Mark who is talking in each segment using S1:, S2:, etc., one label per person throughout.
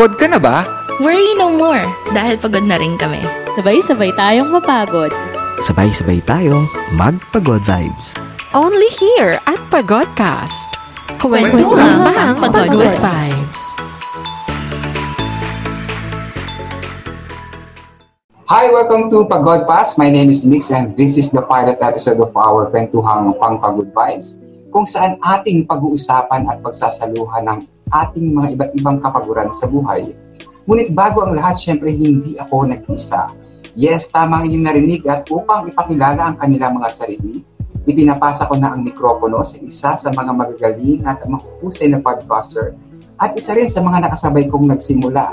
S1: Pagod ka na ba?
S2: Worry no more, dahil pagod na rin kami.
S3: Sabay-sabay tayong mapagod.
S4: Sabay-sabay tayong magpagod vibes.
S5: Only here at Pagodcast.
S2: Kwentuhan
S5: Kwentuhan
S2: Pagod
S5: Pagod
S2: Vibes.
S6: Hi, welcome to Pagod Pass. My name is Mix and this is the pilot episode of our Kwentuhang Pangpagod Vibes kung saan ating pag-uusapan at pagsasaluhan ng ating mga iba't ibang kapaguran sa buhay. Ngunit bago ang lahat, syempre hindi ako nag-isa. Yes, tama inyong narinig at upang ipakilala ang kanilang mga sarili, ipinapasa ko na ang mikropono sa isa sa mga magagaling at mahusay na podcaster at isa rin sa mga nakasabay kong nagsimula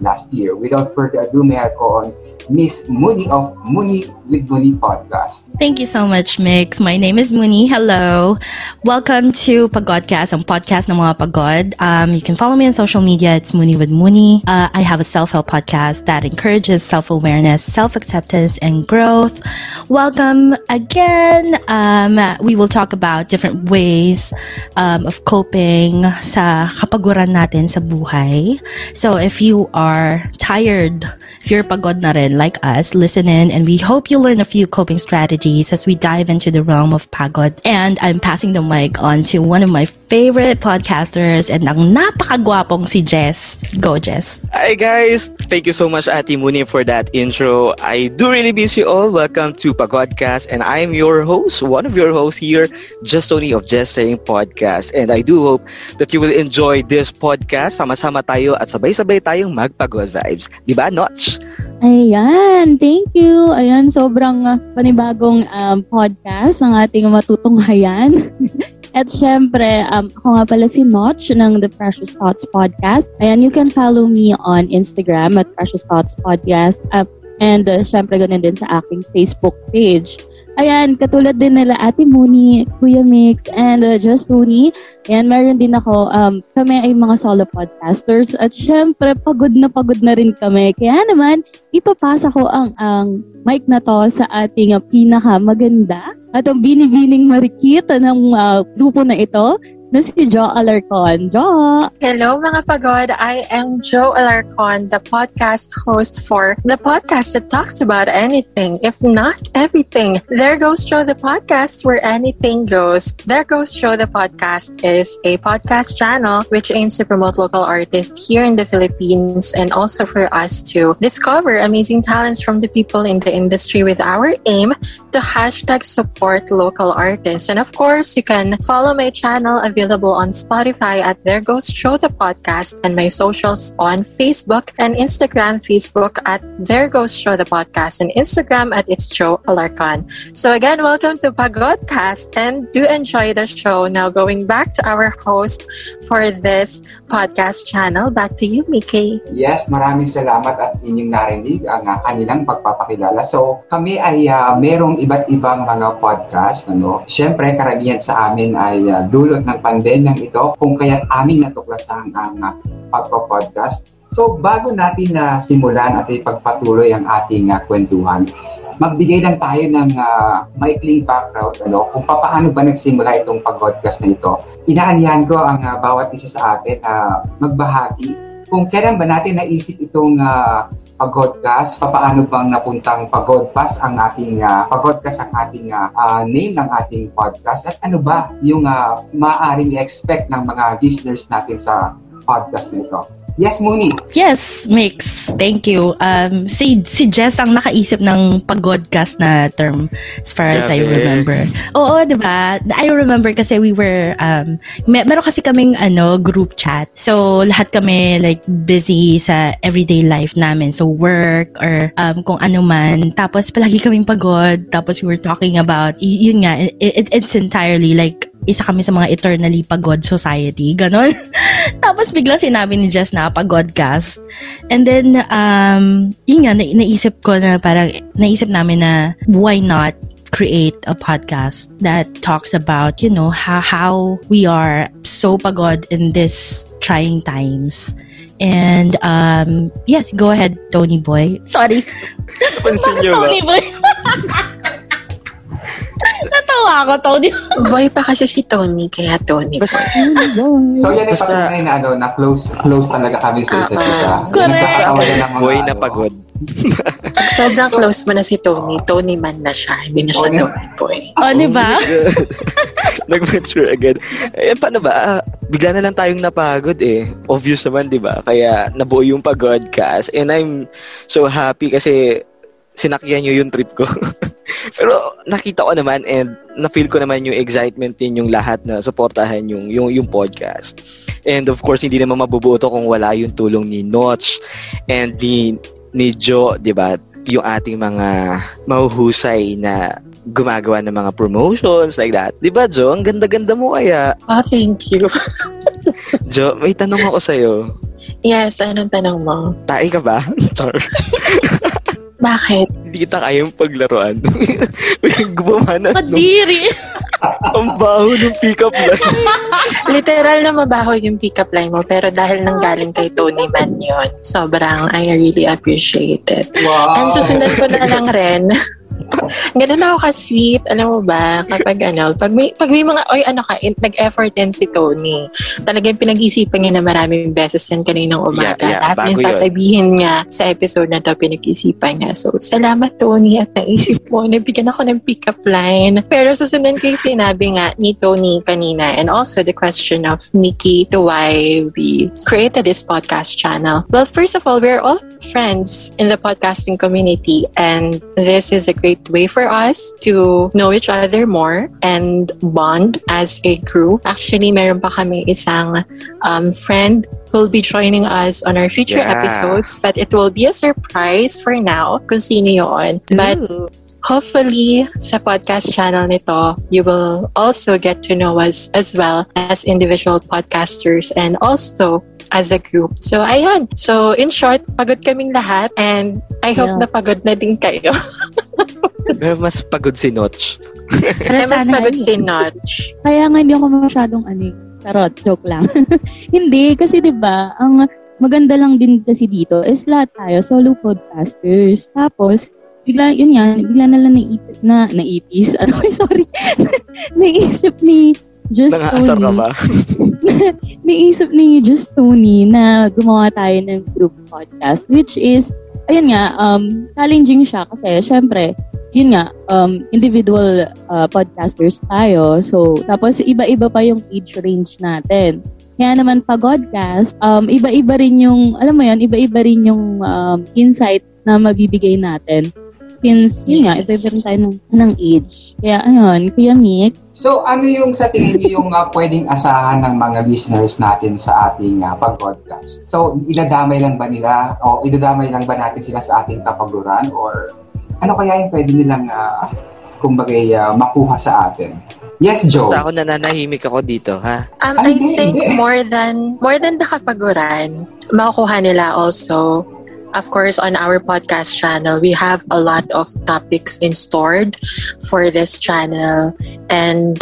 S6: last year. Without further ado, may call on Miss Mooney of Mooney with Mooney Podcast.
S2: Thank you so much, Mix. My name is Mooney. Hello. Welcome to Pagodcast, ang podcast ng mga pagod. Um, you can follow me on social media. It's Mooney with Mooney. Uh, I have a self-help podcast that encourages self-awareness, self-acceptance, and growth. Welcome again. Um, we will talk about different ways um, of coping sa kapaguran natin sa buhay. So if you are tired, if you're pagod na rin like us, listen in and we hope you learn a few coping strategies as we dive into the realm of pagod. And I'm passing the mic on to one of my favorite podcasters and ang napakagwapong si Jess. Go, Jess.
S7: Hi guys! Thank you so much Ate Muni for that intro. I do really miss you all. Welcome to Pagodcast and I'm your host, one of your hosts here, Just Tony of Just Saying Podcast. And I do hope that you will enjoy this podcast. Sama-sama tayo at sabay-sabay tayong magpagod vibes. Di ba, Notch?
S3: Ayan, thank you. Ayan, sobrang uh, panibagong um, podcast ng ating matutunghayan. At syempre, um, ako nga pala si Notch ng The Precious Thoughts Podcast. Ayan, you can follow me on Instagram at Precious Thoughts Podcast. Uh, and uh, syempre, ganun din sa aking Facebook page. Ayan, katulad din nila Ate Mooney, Kuya Mix, and uh, Just Mooney. Ayan, meron din ako, um, kami ay mga solo podcasters at syempre, pagod na pagod na rin kami. Kaya naman, ipapasa ko ang, ang mic na to sa ating uh, pinaka maganda at ang binibining marikita ng uh, grupo na ito na si Jo Alarcon. Jo!
S8: Hello mga pagod, I am Joe Alarcon, the podcast host for the podcast that talks about anything, if not everything. There Goes Joe the podcast where anything goes. There Goes Joe the podcast is a podcast channel which aims to promote local artists here in the Philippines and also for us to discover amazing talents from the people in the industry with our aim to hashtag support local artists. And of course, you can follow my channel available on Spotify at There Goes Show the Podcast and my socials on Facebook and Instagram, Facebook at There Goes Show the Podcast and Instagram at It's Joe Alarcon. So again, welcome to Pagodcast and do enjoy the show. Now going back to our host for this podcast channel. Back to you, Mickey.
S6: Yes, maraming salamat at inyong narinig ang uh, kanilang pagpapakilala. So, kami ay uh, merong iba't ibang mga podcast. Ano? Siyempre, karamihan sa amin ay uh, dulot ng pandemyang ito kung kaya't aming natuklasan ang uh, pagpa-podcast. So, bago natin na uh, simulan at ipagpatuloy ang ating uh, kwentuhan, magbigay lang tayo ng uh, maikling background ano, kung paano ba nagsimula itong pag-podcast na ito. Inaanyahan ko ang uh, bawat isa sa atin na uh, magbahagi kung kailan ba natin naisip itong uh, Pagodcast, paano bang napuntang Pagodcast ang ating uh, Pagodcast ang ating uh, name ng ating podcast. At ano ba yung uh, maaaring expect ng mga listeners natin sa podcast na ito. Yes, Mooney.
S2: Yes, Mix. Thank you. Um, si, si Jess ang nakaisip ng pagodcast na term as far as I remember. Oo, di ba? I remember kasi we were, um, may, meron kasi kaming ano, group chat. So, lahat kami like busy sa everyday life namin. So, work or um, kung ano man. Tapos, palagi kaming pagod. Tapos, we were talking about, y- yun nga, it, it, it's entirely like isa kami sa mga eternally pagod society. Ganon. Tapos bigla sinabi ni Jess na pagodcast. And then, um, yun nga, na- naisip ko na parang, naisip namin na why not create a podcast that talks about, you know, how, how we are so pagod in this trying times. And, um, yes, go ahead, Tony Boy. Sorry.
S7: Napansin niyo ba?
S2: Tony Boy. Natawa ako, Tony.
S8: Boy pa kasi si Tony, kaya Tony.
S7: Basta,
S6: So yan
S7: Basta-
S6: patunay na ano, na close close talaga kami sa isa't
S8: Ah,
S6: isa.
S8: ah.
S2: Correct.
S6: pagkakawalan ng mga
S7: boy na
S6: ano.
S7: pagod.
S8: Pag sobrang close mo na si Tony, Tony man na siya. Hindi na siya
S6: Tony.
S8: Boy.
S2: O, di ba?
S7: Nag-mature agad. Eh, paano ba? Ah, bigla na lang tayong napagod eh. Obvious naman, di ba? Kaya nabuo yung pag-podcast. And I'm so happy kasi sinakyan nyo yung trip ko. Pero nakita ko naman and na-feel ko naman yung excitement din yung lahat na supportahan yung, yung, yung podcast. And of course, hindi naman mabubuo to kung wala yung tulong ni Notch and ni, ni Joe, di ba? Yung ating mga mahuhusay na gumagawa ng mga promotions like that. Di ba, Jo? Ang ganda-ganda mo kaya.
S8: Oh, thank you.
S7: Jo, may tanong ako sa'yo.
S8: Yes, anong tanong mo?
S7: Tae ka ba? Char.
S8: Bakit?
S7: Hindi kita kayang paglaruan. Gumana.
S2: Madiri.
S7: Ang baho ng pick-up line.
S8: Literal na mabaho yung pick-up line mo, pero dahil nanggaling kay Tony man yun, sobrang I really appreciate it.
S6: Wow.
S8: And susunod ko na lang rin. Ganun ako ka-sweet. Alam mo ba, kapag ano, pag may, pag may mga, oy, ano ka, in, nag-effort din si Tony. Talagang pinag-isipan niya na maraming beses yan kaninang umaga.
S7: Yeah, yeah,
S8: Lahat
S7: bago
S8: yung
S7: yun.
S8: sasabihin niya sa episode na to, pinag-isipan niya. So, salamat Tony at naisip mo, nabigyan ako ng pick-up line. Pero susunod ko yung sinabi nga ni Tony kanina and also the question of Mickey to why we created this podcast channel. Well, first of all, we're all friends in the podcasting community and this is a great way for us to know each other more and bond as a group. Actually, meron pa kami isang um, friend who will be joining us on our future
S7: Yeah.
S8: episodes but it will be a surprise for now kung sino yun. But hopefully sa podcast channel nito, you will also get to know us as well as individual podcasters and also as a group. So, ayun. So, in short, pagod kaming lahat and I hope
S3: Yeah.
S8: na pagod na din kayo.
S7: Pero mas pagod si Notch.
S2: Pero
S8: mas pagod
S2: ay-
S8: si Notch.
S3: Kaya nga hindi ako masyadong ano, tarot, joke lang. hindi, kasi 'di ba ang maganda lang din kasi dito is lahat tayo solo podcasters. Tapos, bigla, yun yan, bigla na lang naipis, na, naipis, ano, sorry, naisip ni Just
S7: Nangaasar ka ba?
S3: naisip ni Just Tony na gumawa tayo ng group podcast, which is, ayun nga, um, challenging siya kasi, syempre, yun nga, um, individual uh, podcasters tayo. So, tapos iba-iba pa yung age range natin. Kaya naman pagodcast, um, iba-iba rin yung, alam mo yan, iba-iba rin yung um, insight na mabibigay natin. Since, yun nga, iba-iba rin tayo ng, ng age. Kaya, ayun, Kuya Mix,
S6: So ano yung sa tingin niyo yung uh, pwedeng asahan ng mga listeners natin sa ating uh, pag-podcast? So idadamay lang ba nila o idadamay lang ba natin sila sa ating kapaguran or ano kaya yung pwede nilang uh, kumbaga uh, makuha sa atin? Yes, Joe.
S7: Basta ako nananahimik ako dito, ha?
S8: Um, I think more than more than the kapaguran, makukuha nila also of course on our podcast channel we have a lot of topics in stored for this channel. And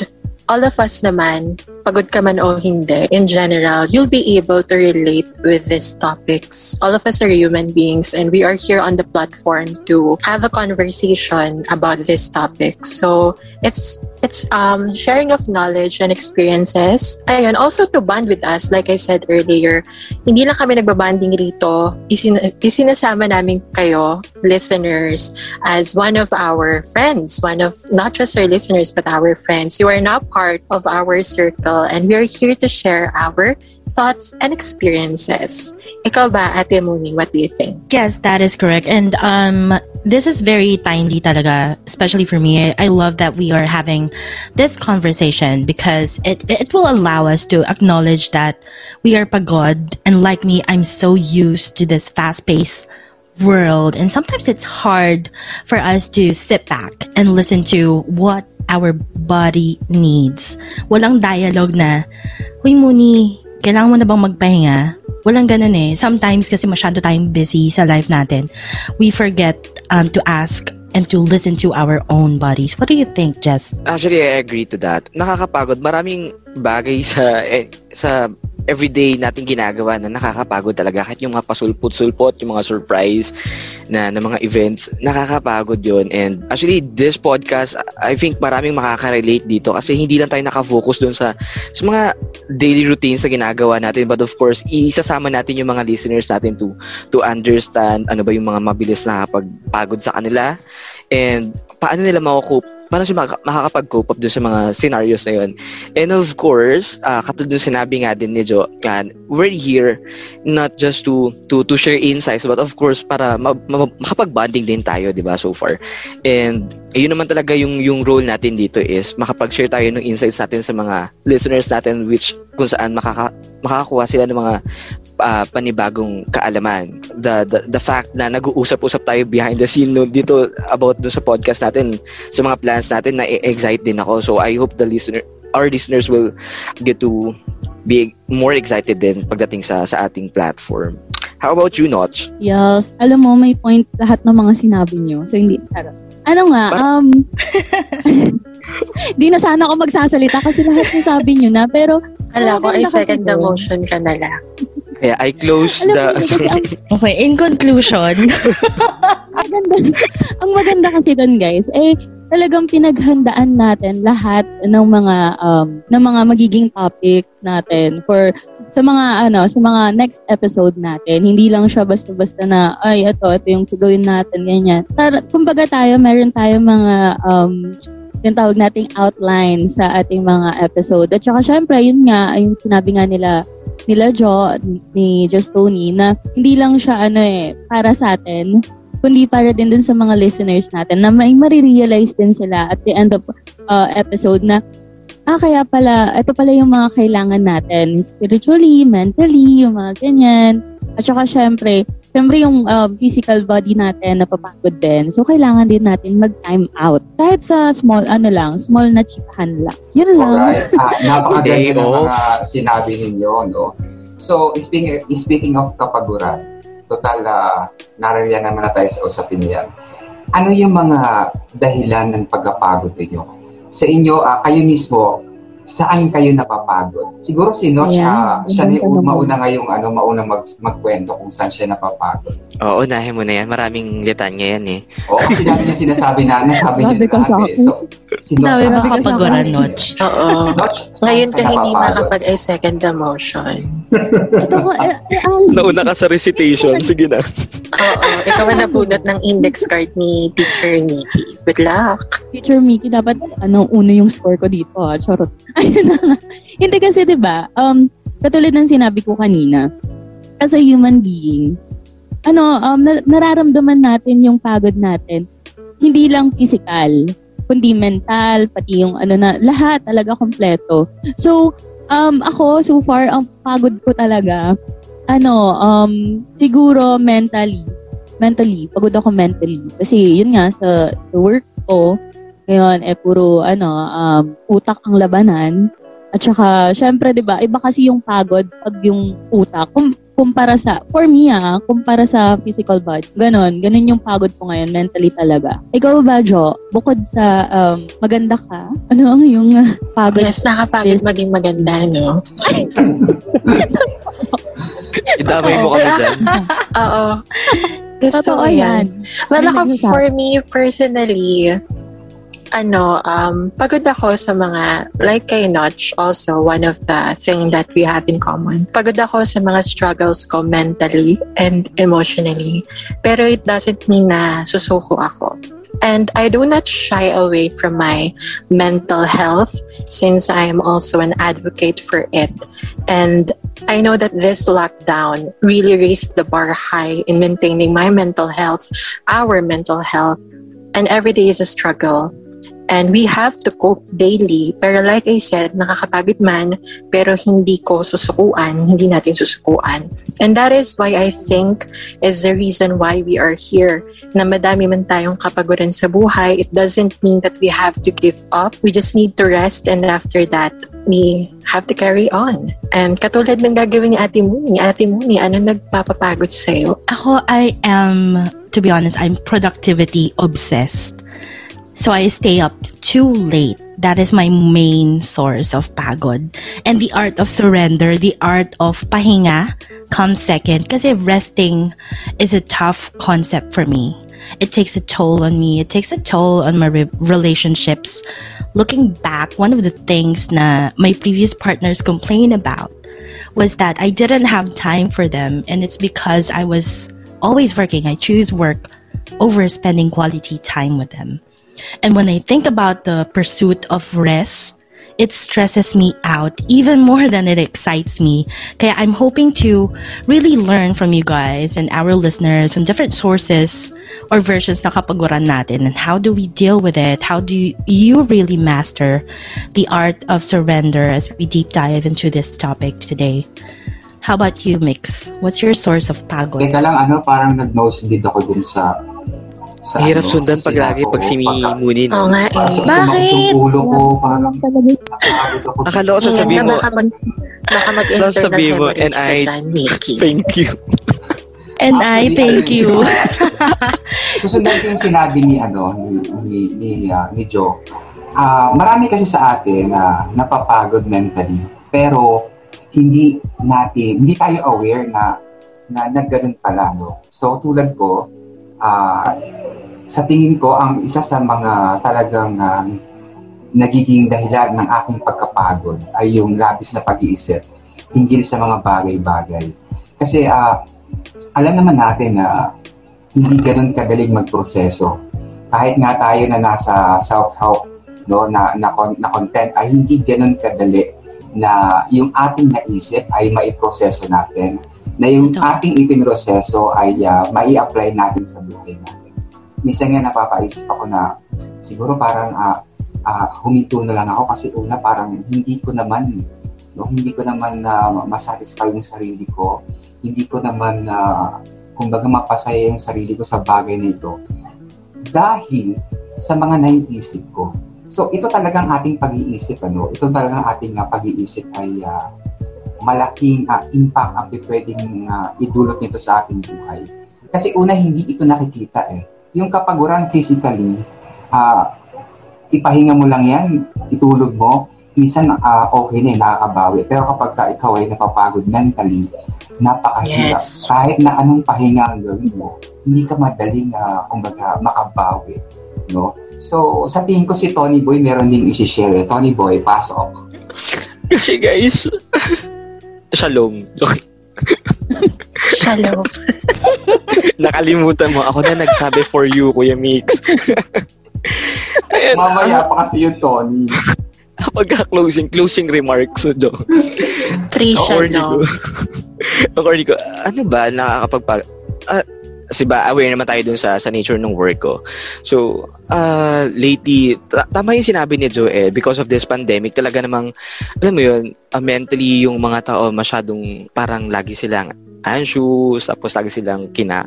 S8: all of us naman pagod ka man o hindi in general you'll be able to relate with these topics. All of us are human beings and we are here on the platform to have a conversation about these topics. So it's it's um sharing of knowledge and experiences. Ayun, also to bond with us, like I said earlier, hindi lang kami nagbabanding rito, isin- isinasama namin kayo, listeners, as one of our friends, one of not just our listeners, but our friends. You are now part of our circle and we are here to share our thoughts and experiences. Ikaw ba, Ate what do you think?
S2: Yes, that is correct. And um, this is very timely talaga, especially for me. I, I love that we are having this conversation because it, it will allow us to acknowledge that we are pagod. And like me, I'm so used to this fast-paced world. And sometimes it's hard for us to sit back and listen to what our body needs. Walang dialogue na, Uy, Muni, kailangan mo na bang magpahinga? Walang ganun eh. Sometimes kasi masyado tayong busy sa life natin. We forget um, to ask and to listen to our own bodies. What do you think, Jess?
S7: Actually, I agree to that. Nakakapagod. Maraming bagay sa eh, sa everyday nating ginagawa na nakakapagod talaga. Kahit yung mga pasulpot-sulpot, yung mga surprise na, na mga events, nakakapagod yon And actually, this podcast, I think maraming makaka-relate dito kasi hindi lang tayo nakafocus doon sa, sa mga daily routines sa ginagawa natin. But of course, isasama natin yung mga listeners natin to, to understand ano ba yung mga mabilis na pagpagod sa kanila and paano nila makukup paano sila maka- makakapag-cope up dun sa mga scenarios na yun. And of course, uh, katulad dun sinabi nga din ni Jo, yan, we're here not just to to to share insights, but of course, para ma- ma- makapag-bonding din tayo, di ba, so far. And yun naman talaga yung yung role natin dito is makapag-share tayo ng insights natin sa mga listeners natin which kung saan makaka, makakakuha sila ng mga uh, panibagong kaalaman. The, the the fact na nag-uusap-usap tayo behind the scene no, dito about do sa podcast natin, sa mga plans natin na excite din ako. So I hope the listener our listeners will get to be more excited din pagdating sa sa ating platform. How about you, Notch?
S3: Yes. Alam mo, may point lahat ng mga sinabi nyo. So, hindi. Ano nga, um, di na sana ako magsasalita kasi lahat ng sabi nyo na, pero,
S8: Alam ko, ay second the
S3: doon.
S8: motion ka na lang.
S7: Yeah, I close
S3: alam
S7: the...
S3: ang,
S2: Okay, in conclusion,
S3: maganda, ang maganda kasi doon guys, eh, talagang pinaghandaan natin lahat ng mga um, ng mga magiging topics natin for sa mga ano sa mga next episode natin. Hindi lang siya basta-basta na ay ito ito yung gagawin natin ganyan. Tar- kumbaga tayo meron tayo mga um, yung tawag nating outline sa ating mga episode at saka syempre yun nga yung sinabi nga nila nila Jo ni Just Tony na hindi lang siya ano eh para sa atin kundi para din dun sa mga listeners natin na may marirealize din sila at the end of uh, episode na ah, kaya pala, ito pala yung mga kailangan natin spiritually, mentally, yung mga ganyan. At saka syempre, syempre yung um, physical body natin napapagod din. So, kailangan din natin mag-time out. Kahit sa small, ano lang, small na chikahan lang. Yun lang.
S6: Alright. Ah, napakaganda ng mga sinabi ninyo, no? So, speaking, speaking of kapaguran, total, uh, naririyan naman na tayo sa usapin niyan. Ano yung mga dahilan ng pagkapagod ninyo? Sa inyo, ah, kayo mismo, saan kayo napapagod? Siguro si Notch,
S3: Ayan,
S6: ah, siya ni mauna ngayong ano, mauna mag, magkwento kung saan siya napapagod.
S7: Oo, unahin mo na yan. Maraming litanya yan eh.
S6: Oo, kasi dami niya sinasabi na, nasabi niya
S3: Sabi ko
S6: na
S3: sa
S6: lahat
S3: akin.
S6: So, si Notch,
S3: Sabi
S6: saan-
S3: mo.
S2: makakapaguran, Notch.
S8: Oo. Ngayon
S6: ka
S8: hindi
S6: napapagod?
S8: makapag ay second the motion.
S3: Ito ko, eh, eh,
S7: Nauna ka sa recitation. Sige na.
S8: Oo. Ikaw ang nabunot ng index card ni Teacher Nikki. Good luck.
S3: Teacher Mickey, dapat ano, uno yung score ko dito. Ah. Charot. Ayun na nga. Hindi kasi, di ba, um, katulad ng sinabi ko kanina, as a human being, ano, um, na- nararamdaman natin yung pagod natin. Hindi lang physical, kundi mental, pati yung ano na, lahat talaga kompleto. So, um, ako, so far, ang pagod ko talaga, ano, um, siguro mentally, mentally, pagod ako mentally. Kasi yun nga, sa, sa work ko, ngayon, eh, puro, ano, um, utak ang labanan. At saka, syempre, di ba, iba kasi yung pagod pag yung utak. Kum- kumpara sa, for me ah, kumpara sa physical body. Ganon, ganon yung pagod ko ngayon, mentally talaga. Ikaw ba, Jo, bukod sa um, maganda ka, ano ang yung ah, pagod?
S8: Yes, nakapagod
S3: Yes.
S8: maging maganda, no?
S7: Idamay mo kami dyan.
S8: Oo. Gusto ko
S3: Totoo
S8: yan.
S3: yan.
S8: Well, ako, for me, personally, ano, um, pagod ako sa mga, like kay Notch, also, one of the thing that we have in common. Pagod ako sa mga struggles ko mentally and emotionally. Pero it doesn't mean na susuko ako. And I do not shy away from my mental health since I am also an advocate for it. And I know that this lockdown really raised the bar high in maintaining my mental health, our mental health, and every day is a struggle. And we have to cope daily. Pero like I said, nakakapagod man, pero hindi ko susukuan, hindi natin susukuan. And that is why I think is the reason why we are here. Na madami man tayong kapaguran sa buhay, it doesn't mean that we have to give up. We just need to rest and after that, we have to carry on. And katulad ng gagawin ni Ate Muni, Ate Muni, ano nagpapapagod sa'yo?
S2: Ako, I am, to be honest, I'm productivity obsessed. So I stay up too late. That is my main source of pagod. And the art of surrender, the art of pahinga comes second kasi resting is a tough concept for me. It takes a toll on me. It takes a toll on my re- relationships. Looking back, one of the things na my previous partners complained about was that I didn't have time for them and it's because I was always working. I choose work over spending quality time with them. And when I think about the pursuit of rest, it stresses me out even more than it excites me. Okay, I'm hoping to really learn from you guys and our listeners on different sources or versions na kapaguran natin and how do we deal with it? How do you really master the art of surrender as we deep dive into this topic today? How about you, Mix? What's your source of pagod?
S6: Teka lang, ano, parang nag-nosebleed ako dun sa... sa
S7: Hirap
S6: ano,
S7: sundan pag lagi pag
S6: ko.
S7: si
S6: Pagka-
S7: Munin.
S8: Oo nga eh.
S2: Bakit?
S6: ulo ko, parang.
S7: Akala ko sasabihin
S8: na
S7: mo,
S8: baka mag baka mag-enter
S7: Tapos sabihin mo, and I- thank you.
S2: And I
S6: Actually,
S2: thank
S6: ano
S2: you.
S6: Susundan ko yung sinabi ni ano ni ni ni, ah, ni Joe. Ah, marami kasi sa atin na napapagod mentally pero hindi natin hindi tayo aware na na nagganun pala no. So tulad ko ah sa tingin ko ang isa sa mga talagang ah, nagiging dahilan ng aking pagkapagod ay yung labis na pag-iisip hinggil sa mga bagay-bagay. Kasi ah alam naman natin na hindi ganun kadaling magproseso. Kahit nga tayo na nasa self-help, no, na, na, na content, ay hindi ganun kadali na yung ating naisip ay maiproseso natin. Na yung ating ipinroseso ay uh, mai-apply natin sa buhay natin. Minsan nga napapaisip ako na siguro parang uh, uh, huminto na lang ako kasi una parang hindi ko naman no hindi ko naman na masatisfy yung sarili ko hindi ko naman na kumbaga mapasaya yung sarili ko sa bagay na ito dahil sa mga naiisip ko. So ito talagang ating pag-iisip ano, ito talagang ating uh, pag-iisip ay ah, malaking ah, impact ang pwedeng ah, idulot nito sa ating buhay. Kasi una hindi ito nakikita eh. Yung kapaguran physically, ah, ipahinga mo lang yan, itulog mo, minsan ah, okay na eh, nakakabawi. Pero kapag ka ikaw ay napapagod mentally, napakahirap.
S8: Yes.
S6: Kahit na anong pahinga ang gawin mo, hindi ka madaling uh, kumbaga makabawi. No? So, sa tingin ko si Tony Boy meron ding isi-share. eh. Tony Boy, pasok.
S7: Kasi guys, shalom.
S8: Shalom.
S7: Nakalimutan mo. Ako na nagsabi for you, Kuya Mix. Ayan,
S6: Mamaya pa kasi yung Tony.
S7: pagka-closing, closing remarks. So,
S8: Pre-shalom.
S7: Ang corny ko, ano ba, nakakapagpag... Ah, kasi ba, aware naman tayo dun sa, sa nature ng work ko. So, uh, lately, ta- tama yung sinabi ni Joel, because of this pandemic, talaga namang, alam mo yun, uh, mentally yung mga tao masyadong parang lagi silang anxious, tapos lagi silang kina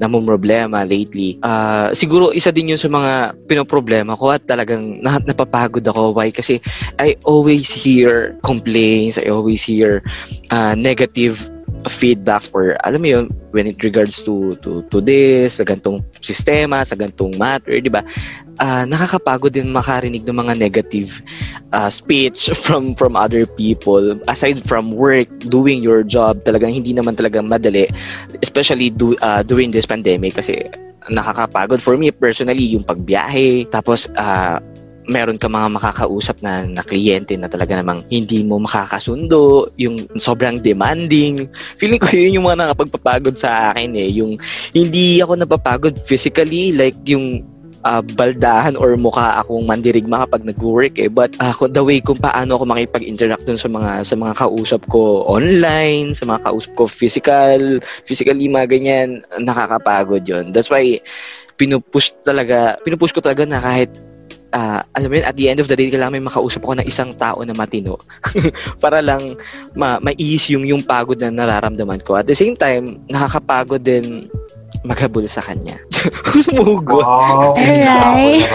S7: namumroblema lately. Ah, siguro isa din yun sa mga pinoproblema ko at talagang na, napapagod ako. Why? Kasi I always hear complaints, I always hear uh, negative feedbacks or alam mo yun when it regards to to to this sa gantong sistema sa gantong matter di ba? Ah, nakakapagod din makarinig ng mga negative uh, speech from from other people. Aside from work doing your job talagang hindi naman talaga madali especially do, uh, during this pandemic. Kasi nakakapagod for me personally yung pagbiyahe. Tapos ah, meron ka mga makakausap na, na kliyente na talaga namang hindi mo makakasundo, yung sobrang demanding. Feeling ko yun yung mga nakapagpapagod sa akin eh. Yung hindi ako napapagod physically, like yung ah, baldahan or mukha akong mandirigma kapag nag-work eh. But ako, the way kung paano ako makipag-interact dun sa mga sa mga kausap ko online, sa mga kausap ko physical, physically mga ganyan, nakakapagod yon That's why pinupush talaga, pinupush ko talaga na kahit ah, alam mo yun, at the end of the day, kailangan may makausap ako ng isang tao na matino para lang ma mais yung yung pagod na nararamdaman ko. At the same time, nakakapagod din maghabol sa kanya. Sumugot.
S6: Oh,
S2: Alright.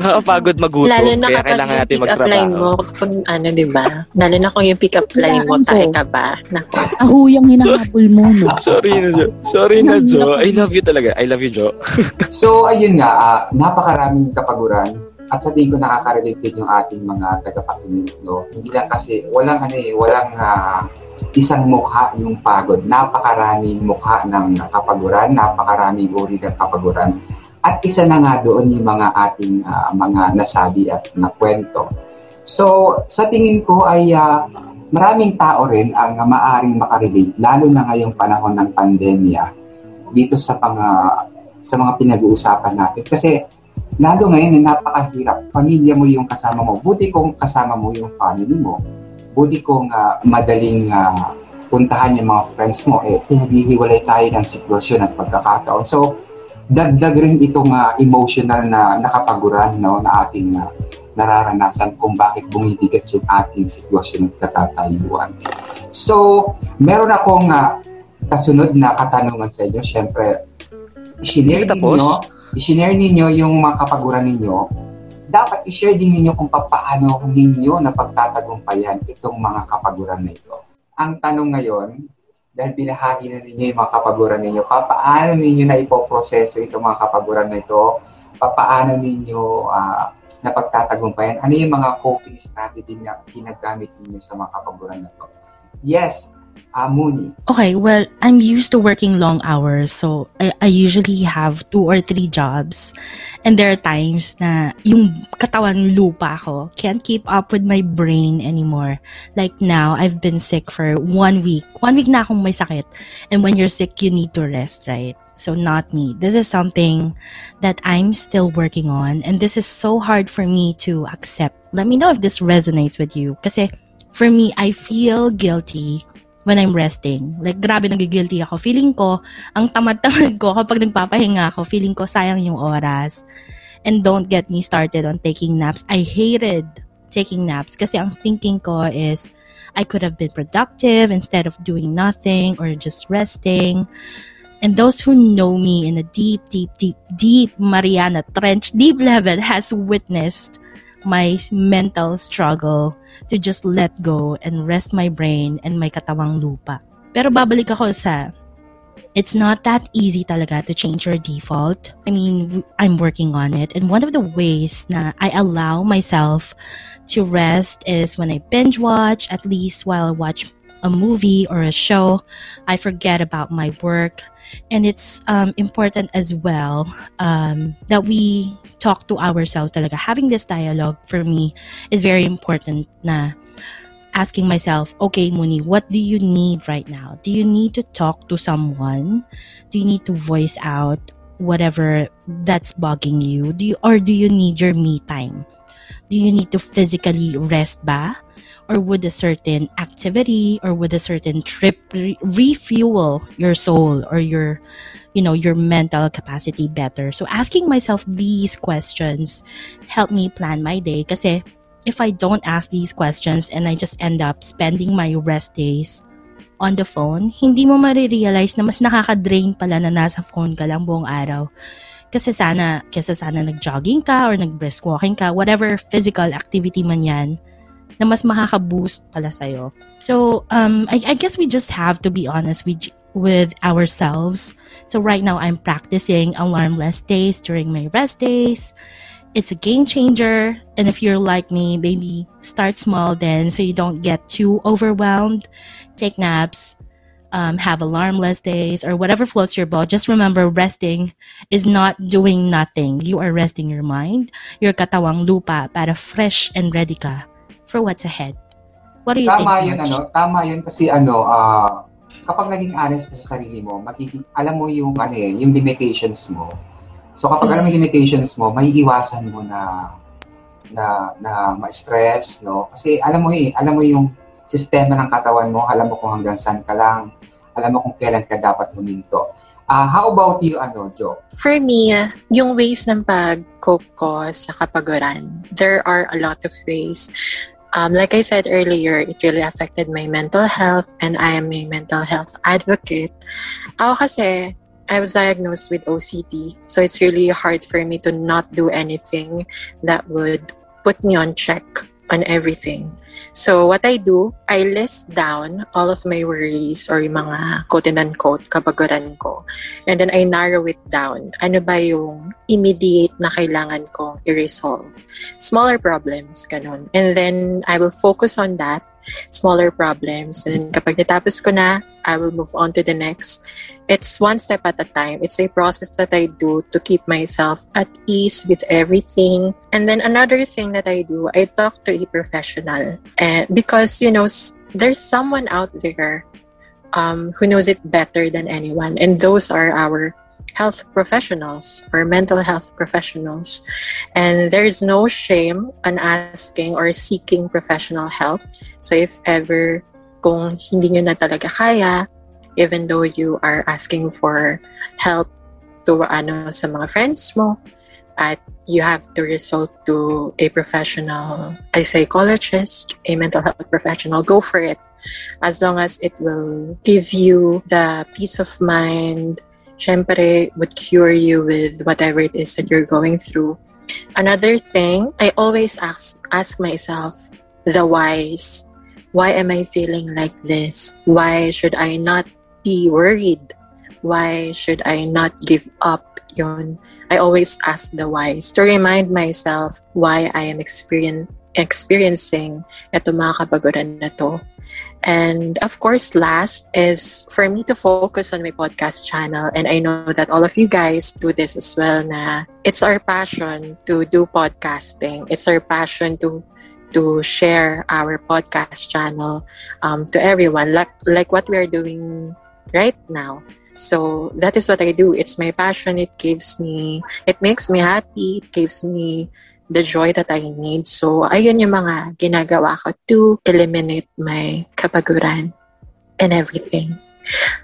S7: Nakakapagod magutom.
S8: Lalo na
S7: kaya kailangan
S8: yung
S7: natin
S8: pick-up line mo,
S7: magtrabaho.
S8: kung ano, di ba? Lalo na kung yung pick-up line mo, tayo ka ba? Naku.
S3: Ahuyang hinahabol mo, no?
S7: Sorry na, Jo. Sorry na, Jo. I love you talaga. I love you, Jo.
S6: So, ayun nga, ah, napakaraming kapaguran at sa tingin ko nakaka-relate din yung ating mga tagapakinig, no? Hindi lang kasi, walang ano eh, walang ah, isang mukha yung pagod. Napakaraming mukha ng kapaguran, napakaraming uri ng kapaguran. At isa na nga doon yung mga ating ah, mga nasabi at nakwento. So, sa tingin ko ay ah, maraming tao rin ang maaring makarelate, lalo na ngayong panahon ng pandemya, dito sa mga sa mga pinag-uusapan natin. Kasi lalo ngayon, eh, napakahirap. Pamilya mo yung kasama mo. Buti kung kasama mo yung family mo. Buti kung ah, madaling ah, puntahan yung mga friends mo. Eh, pinaghihiwalay tayo ng sitwasyon at pagkakataon. So, dagdag rin itong ah, emotional na nakapaguran no, na ating ah, nararanasan kung bakit bumibigat yung ating sitwasyon at katatayuan. So, meron akong ah, kasunod na katanungan sa inyo. Siyempre,
S7: tapos?
S6: ninyo, i-share ninyo yung mga kapaguran ninyo. Dapat i-share din ninyo kung paano ninyo napagtatagumpayan itong mga kapaguran na ito. Ang tanong ngayon, dahil binahagi na ninyo yung mga kapaguran ninyo, paano ninyo na ipoproseso itong mga kapaguran na ito? Paano ninyo ah, napagtatagumpayan? Ano yung mga coping strategy na ginagamit ninyo sa mga kapaguran na ito? Yes, ah, Muni.
S2: Okay, well, I'm used to working long hours, so I, I usually have two or three jobs. And there are times na yung katawan lupa ko can't keep up with my brain anymore. Like now, I've been sick for one week. One week na akong may sakit. And when you're sick, you need to rest, right? So not me. This is something that I'm still working on. And this is so hard for me to accept. Let me know if this resonates with you. Kasi for me, I feel guilty when I'm resting. Like, grabe nagigilty ako. Feeling ko, ang tamad-tamad ko kapag nagpapahinga ako, feeling ko sayang yung oras. And don't get me started on taking naps. I hated taking naps kasi ang thinking ko is I could have been productive instead of doing nothing or just resting. And those who know me in a deep, deep, deep, deep Mariana Trench, deep level has witnessed my mental struggle to just let go and rest my brain and my katawang lupa. Pero babalik ako sa it's not that easy talaga to change your default. I mean, I'm working on it. And one of the ways na I allow myself to rest is when I binge watch, at least while I watch a movie or a show, I forget about my work. And it's um, important as well um, that we talk to ourselves talaga. Having this dialogue for me is very important na asking myself, okay, Muni, what do you need right now? Do you need to talk to someone? Do you need to voice out whatever that's bugging you? Do you or do you need your me time? Do you need to physically rest ba? Or would a certain activity or would a certain trip re- refuel your soul or your you know your mental capacity better? So asking myself these questions help me plan my day kasi if I don't ask these questions and I just end up spending my rest days on the phone, hindi mo marirealize na mas nakaka-drain pala na nasa phone ka lang buong araw. Kasi sana, kesa sana nag-jogging ka or nag-brisk walking ka, whatever physical activity man yan, na mas makaka-boost pala sa'yo. So, um, I, I guess we just have to be honest with with ourselves. So right now, I'm practicing alarmless days during my rest days. It's a game changer. And if you're like me, maybe start small then so you don't get too overwhelmed. Take naps, um, have alarmless days, or whatever floats your boat. Just remember resting is not doing nothing. You are resting your mind, your katawang lupa para fresh and ready ka for what's ahead. What do you
S6: Tama
S2: think?
S6: yun, ano? Tama yun kasi ano, ah, kapag naging honest ka sa sarili mo, magiging, alam mo yung, ano eh, yung limitations mo. So kapag alam mo yung limitations mo, may iwasan mo na na na ma-stress, no? Kasi alam mo eh, alam mo yung sistema ng katawan mo, alam mo kung hanggang saan ka lang, alam mo kung kailan ka dapat huminto. Ah, how about you, ano, Jo?
S8: For me, yung ways ng pag-cope ko sa kapaguran, there are a lot of ways. Um, like I said earlier, it really affected my mental health and I am a mental health advocate. Ako kasi, I was diagnosed with OCD. So it's really hard for me to not do anything that would put me on check on everything. So what I do, I list down all of my worries or yung mga quote and unquote kabaguran ko. And then I narrow it down. Ano ba yung immediate na kailangan ko i-resolve? Smaller problems, ganun. And then I will focus on that, smaller problems. And kapag natapos ko na, I will move on to the next. It's one step at a time. It's a process that I do to keep myself at ease with everything. And then another thing that I do, I talk to a professional. And because, you know, there's someone out there um, who knows it better than anyone. And those are our health professionals or mental health professionals. And there's no shame on asking or seeking professional help. So if ever kung hindi nyo na talaga kaya, even though you are asking for help to ano sa mga friends mo, at you have to resort to a professional, a psychologist, a mental health professional, go for it. As long as it will give you the peace of mind, syempre, would cure you with whatever it is that you're going through. Another thing, I always ask ask myself the whys why am I feeling like this? Why should I not be worried? Why should I not give up? Yun. I always ask the whys to remind myself why I am experience, experiencing ito mga kabaguran na to. And of course, last is for me to focus on my podcast channel. And I know that all of you guys do this as well. Na it's our passion to do podcasting. It's our passion to to share our podcast channel um, to everyone, like, like what we are doing right now. So that is what I do. It's my passion. It gives me, it makes me happy. It gives me the joy that I need. So ayun yung mga ginagawa ko to eliminate my kapaguran and everything.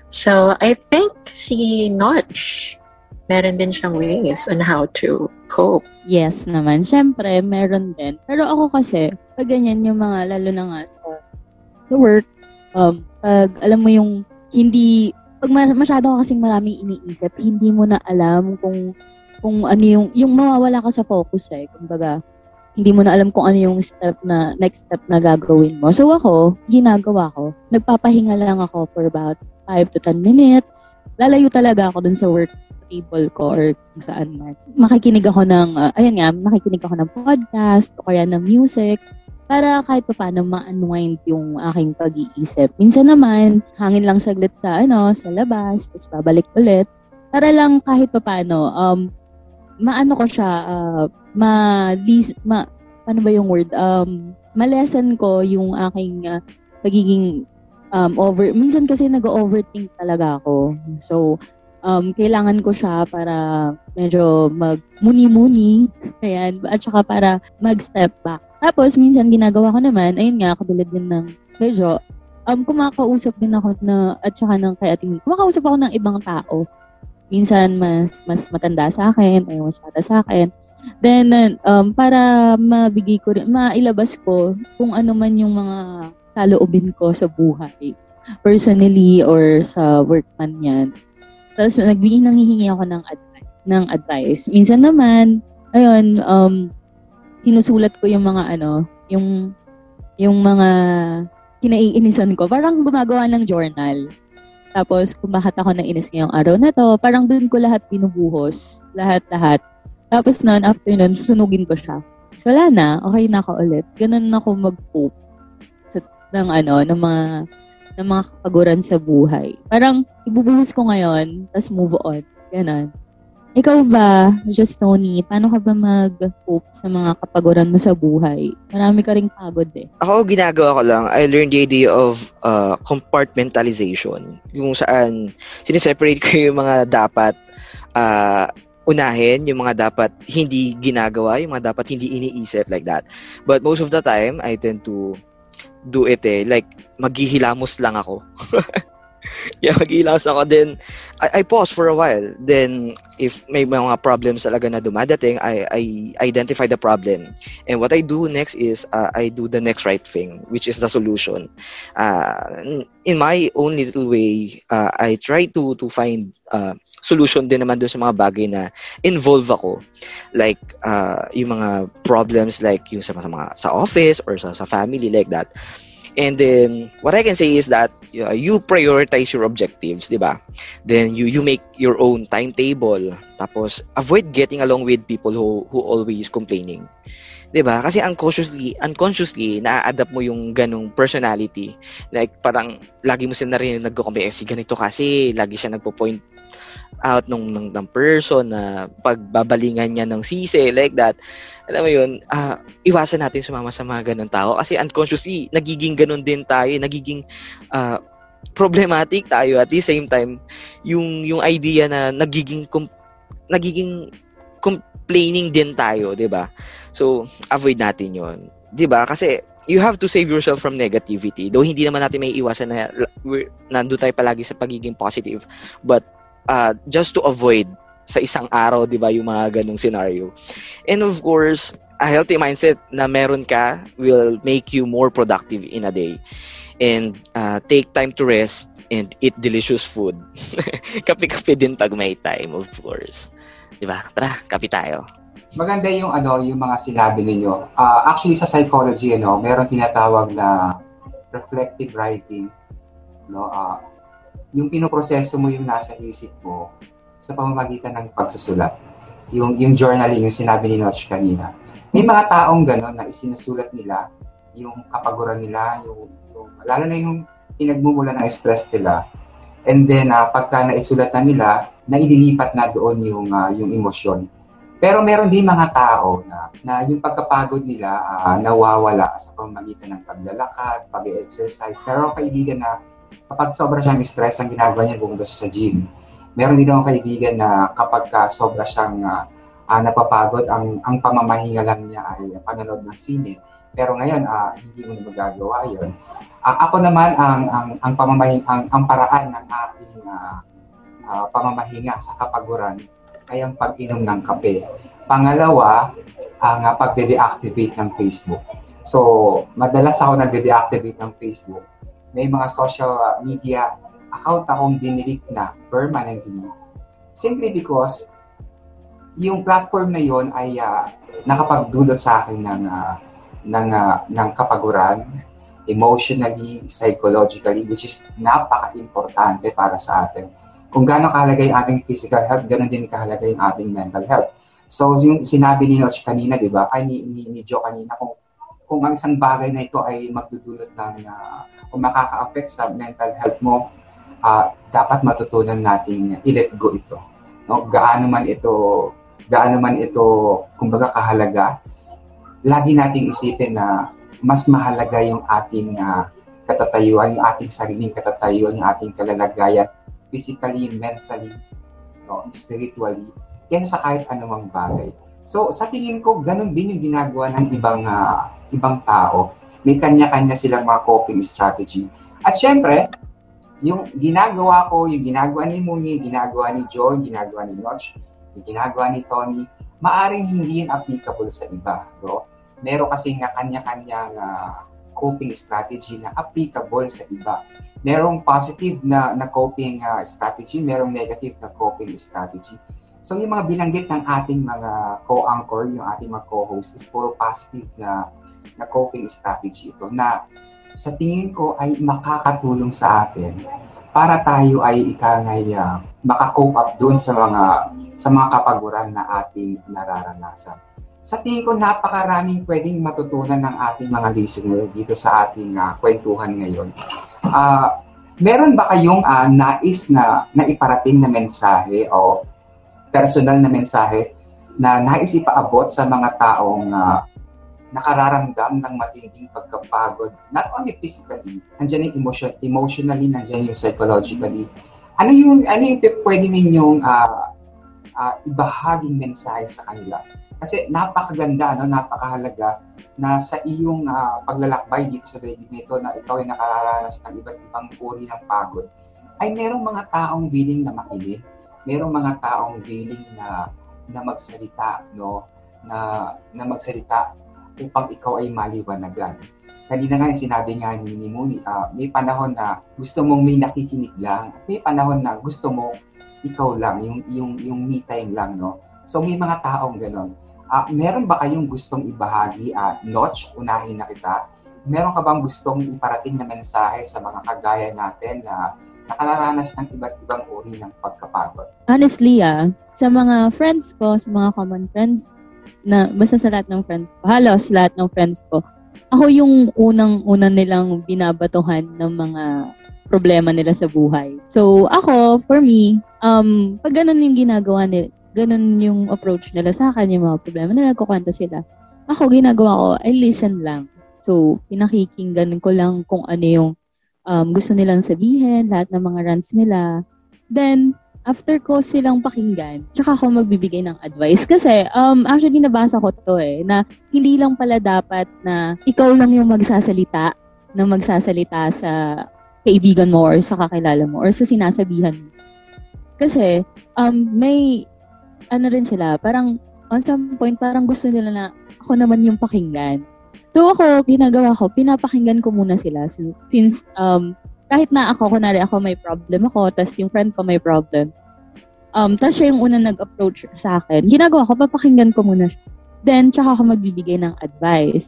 S8: So I think si Notch, meron din siyang ways on how to cope.
S3: Yes naman. Siyempre, meron din. Pero ako kasi, pag ganyan yung mga, lalo na nga sa, sa work, um, pag alam mo yung hindi, pag masyado ka kasing maraming iniisip, hindi mo na alam kung kung ano yung, yung mawawala ka sa focus eh. Kumbaga, hindi mo na alam kung ano yung step na, next step na gagawin mo. So ako, ginagawa ko, nagpapahinga lang ako for about 5 to 10 minutes. Lalayo talaga ako dun sa work table ko or kung saan man. Makikinig ako ng, uh, ayan nga, makikinig ako ng podcast o kaya ng music para kahit pa paano ma-unwind yung aking pag-iisip. Minsan naman, hangin lang saglit sa, ano, sa labas, tapos babalik ulit. Para lang kahit pa paano, um, maano ko siya, uh, ma, ma, ano ba yung word? Um, malesen ko yung aking uh, pagiging um, over, minsan kasi nag-overthink talaga ako. So, um, kailangan ko siya para medyo mag-muni-muni. Ayan. At saka para mag-step back. Tapos, minsan ginagawa ko naman, ayun nga, katulad din ng medyo, um, kumakausap din ako na, at saka ng kay ating, kumakausap ako ng ibang tao. Minsan, mas, mas matanda sa akin, ay mas bata sa akin. Then, um, para mabigay ko rin, mailabas ko kung ano man yung mga kaloobin ko sa buhay personally or sa work man yan. Tapos nagbigay nanghihingi ako ng advice, ng advice. Minsan naman, ayun, um, sinusulat ko yung mga ano, yung yung mga kinaiinisan ko. Parang gumagawa ng journal. Tapos, kung bakit ako nainis ngayong araw na to, parang doon ko lahat binubuhos. Lahat-lahat. Tapos noon, after noon, susunugin ko siya. So, wala na. Okay na ako ulit. Ganun ako mag-cope sa, ng ano, ng mga ng mga kapaguran sa buhay. Parang ibubuhos ko ngayon, tapos move on. Ganon. Ikaw ba, Just Tony, paano ka ba mag-cope sa mga kapaguran mo sa buhay? Marami ka ring pagod eh.
S7: Ako, ginagawa ko lang, I learned the idea of uh, compartmentalization. Yung saan, siniseparate ko yung mga dapat uh, unahin, yung mga dapat hindi ginagawa, yung mga dapat hindi iniisip like that. But most of the time, I tend to do it eh. Like, maghihilamos lang ako. yeah, mag-ilaos ako. Then, I, I pause for a while. Then, if may mga problems talaga na dumadating, I, I identify the problem. And what I do next is, uh, I do the next right thing, which is the solution. Uh, in my own little way, uh, I try to to find uh, solution din naman dun sa mga bagay na involve ako. Like, uh, yung mga problems like yung sa, mga, sa office or sa, sa family like that. And then, what I can say is that uh, you prioritize your objectives, di ba? Then, you, you make your own timetable. Tapos, avoid getting along with people who, who always complaining. 'di ba? Kasi unconsciously, unconsciously na-adapt mo yung ganung personality. Like parang lagi mo sila narinig nagko-compare eh, si ganito kasi lagi siya nagpo-point out ng, ng, ng person na pagbabalingan niya ng sisi, like that. Alam mo yun, uh, iwasan natin sumama sa mga ganun tao kasi unconsciously, nagiging ganun din tayo, nagiging uh, problematic tayo at the same time, yung, yung idea na nagiging, com- nagiging complaining din tayo, di ba? So, avoid natin yon di ba? Kasi you have to save yourself from negativity. Though hindi naman natin may iwasan na nandun tayo palagi sa pagiging positive. But uh, just to avoid sa isang araw, di ba, yung mga ganong scenario. And of course, a healthy mindset na meron ka will make you more productive in a day. And uh, take time to rest and eat delicious food. Kape-kape din pag may time, of course. Di ba? Tara, kape tayo.
S6: Maganda yung ano, yung mga sinabi ninyo. Uh, actually sa psychology, ano, meron tinatawag na reflective writing. No, uh, yung pinoproseso mo yung nasa isip mo sa pamamagitan ng pagsusulat. Yung, yung journaling, yung sinabi ni Notch kanina. May mga taong gano'n na isinusulat nila yung kapaguran nila, yung, yung lalo na yung pinagmumula ng stress nila. And then, uh, pagka naisulat na nila, naidilipat na doon yung, uh, yung emosyon. Pero meron din mga tao na, na yung pagkapagod nila uh, nawawala sa pamamagitan ng paglalakad, pag-exercise. Pero kaibigan na kapag sobra siyang stress, ang ginagawa niya, pumunta sa gym. Meron din akong kaibigan na kapag ka sobra siyang uh, uh, napapagod, ang, ang pamamahinga lang niya ay panonood ng sine. Pero ngayon, uh, hindi mo na magagawa yun. Uh, ako naman, ang, ang, ang, pamamahing, ang, ang paraan ng aking uh, uh, pamamahinga sa kapaguran ay ang pag-inom ng kape. Pangalawa, ang uh, pag-deactivate ng Facebook. So, madalas ako nag-deactivate ng Facebook may mga social media account akong dinilit na permanently. Simply because yung platform na yon ay uh, nakapagdulot sa akin ng uh, ng uh, ng kapaguran emotionally, psychologically which is napaka-importante para sa atin. Kung gaano kahalaga yung ating physical health, ganoon din kahalaga yung ating mental health. So, yung sinabi ni Notch kanina, di ba, ay ni, ni, ni Joe kanina, kung, kung ang isang bagay na ito ay magdudulot ng uh, kung makaka-affect sa mental health mo, uh, dapat matutunan nating i-let go ito. No? Gaano man ito, gaano man ito, kumbaga kahalaga, lagi nating isipin na mas mahalaga yung ating uh, katatayuan, yung ating sariling katatayuan, yung ating kalalagayan, physically, mentally, no, spiritually, kaysa sa kahit anumang bagay. So, sa tingin ko, ganun din yung ginagawa ng ibang uh, ibang tao may kanya-kanya silang mga coping strategy. At syempre, yung ginagawa ko, yung ginagawa ni Muni, ginagawa ni Joe, ginagawa ni Notch, yung ginagawa ni Tony, maaring hindi yun applicable sa iba. No? Meron kasi nga kanya-kanyang uh, coping strategy na applicable sa iba. Merong positive na, na coping uh, strategy, merong negative na coping strategy. So yung mga binanggit ng ating mga co-anchor, yung ating mga co-host is puro positive na na coping strategy ito na sa tingin ko ay makakatulong sa atin para tayo ay ikangay uh, makakope up doon sa mga sa mga kapaguran na ating nararanasan. Sa tingin ko napakaraming pwedeng matutunan ng ating mga listener dito sa ating uh, kwentuhan ngayon. Uh, meron ba kayong uh, nais na naiparating na mensahe o personal na mensahe na nais ipaabot sa mga taong uh, nakararamdam ng matinding pagkapagod, not only physically, nandiyan yung emotion, emotionally, nandiyan yung psychologically. Ano yung, ano yung pwede ninyong uh, uh, ibahaging mensahe sa kanila? Kasi napakaganda, no? napakahalaga na sa iyong uh, paglalakbay dito sa daigdig nito na ikaw ay nakararanas ng iba't ibang uri ng pagod, ay merong mga taong willing na makinig, merong mga taong willing na na magsalita, no? Na na magsalita upang ikaw ay maliwanagan. Kanina nga sinabi nga ni, ni Muni, uh, may panahon na gusto mong may nakikinig lang. May panahon na gusto mo ikaw lang, yung, yung, yung me time lang, no? So may mga taong ganon. Uh, meron ba kayong gustong ibahagi? Uh, Notch, unahin na kita. Meron ka bang gustong iparating na mensahe sa mga kagaya natin na nakalaranas ng iba't ibang uri ng pagkapagod?
S3: Honestly, ah, sa mga friends ko, sa mga common friends, na basta sa lahat ng friends ko, halos lahat ng friends ko, ako yung unang-unang nilang binabatuhan ng mga problema nila sa buhay. So, ako, for me, um, pag ganun yung ginagawa nila, ganun yung approach nila sa akin, yung mga problema nila, kukwento sila. Ako, ginagawa ko, I listen lang. So, pinakikinggan ko lang kung ano yung um, gusto nilang sabihin, lahat ng mga rants nila. Then, after ko silang pakinggan, tsaka ako magbibigay ng advice. Kasi, um, actually, nabasa ko to eh, na hindi lang pala dapat na ikaw lang yung magsasalita, na magsasalita sa kaibigan mo or sa kakilala mo or sa sinasabihan mo. Kasi, um, may, ano rin sila, parang, on some point, parang gusto nila na ako naman yung pakinggan. So ako, ginagawa ko, pinapakinggan ko muna sila. So, since um, kahit na ako, kunwari ako may problem ako, tapos yung friend ko may problem, um, tapos siya yung unang nag-approach sa akin, ginagawa ko, papakinggan ko muna siya. Then, tsaka ako magbibigay ng advice.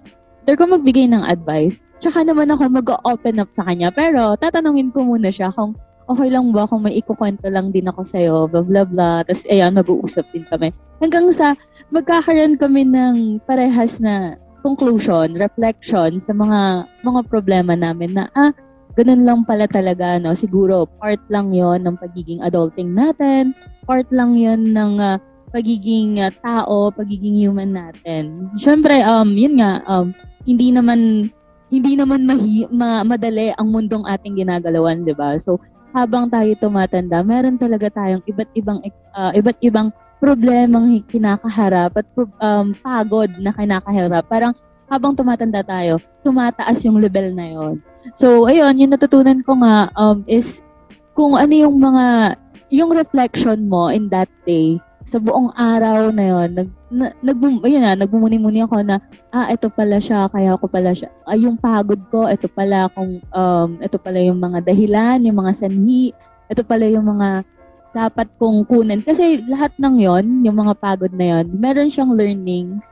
S3: After ko magbigay ng advice, tsaka naman ako mag-open up sa kanya. Pero, tatanungin ko muna siya kung okay lang ba kung may ikukwento lang din ako sa'yo, blah, blah, blah. Tapos, ayan, mag-uusap din kami. Hanggang sa, magkakaroon kami ng parehas na conclusion, reflection sa mga mga problema namin na, ah, ganun lang pala talaga, no? Siguro, part lang yon ng pagiging adulting natin, part lang yon ng uh, pagiging uh, tao, pagiging human natin. Siyempre, um, yun nga, um, hindi naman hindi naman mahi, ma, madali ang mundong ating ginagalawan, 'di ba? So, habang tayo tumatanda, meron talaga tayong iba't ibang uh, iba't ibang problemang kinakaharap at um, pagod na kinakaharap. Parang habang tumatanda tayo, tumataas yung level na yon. So, ayun, yung natutunan ko nga um, is kung ano yung mga, yung reflection mo in that day, sa buong araw na yon nag, na, nag, ayun na, nagmumuni-muni ako na, ah, ito pala siya, kaya ako pala siya. Ah, yung pagod ko, ito pala, kung, um, ito pala yung mga dahilan, yung mga sanhi, ito pala yung mga dapat kong kunin. Kasi lahat ng yon yung mga pagod na yon meron siyang learnings.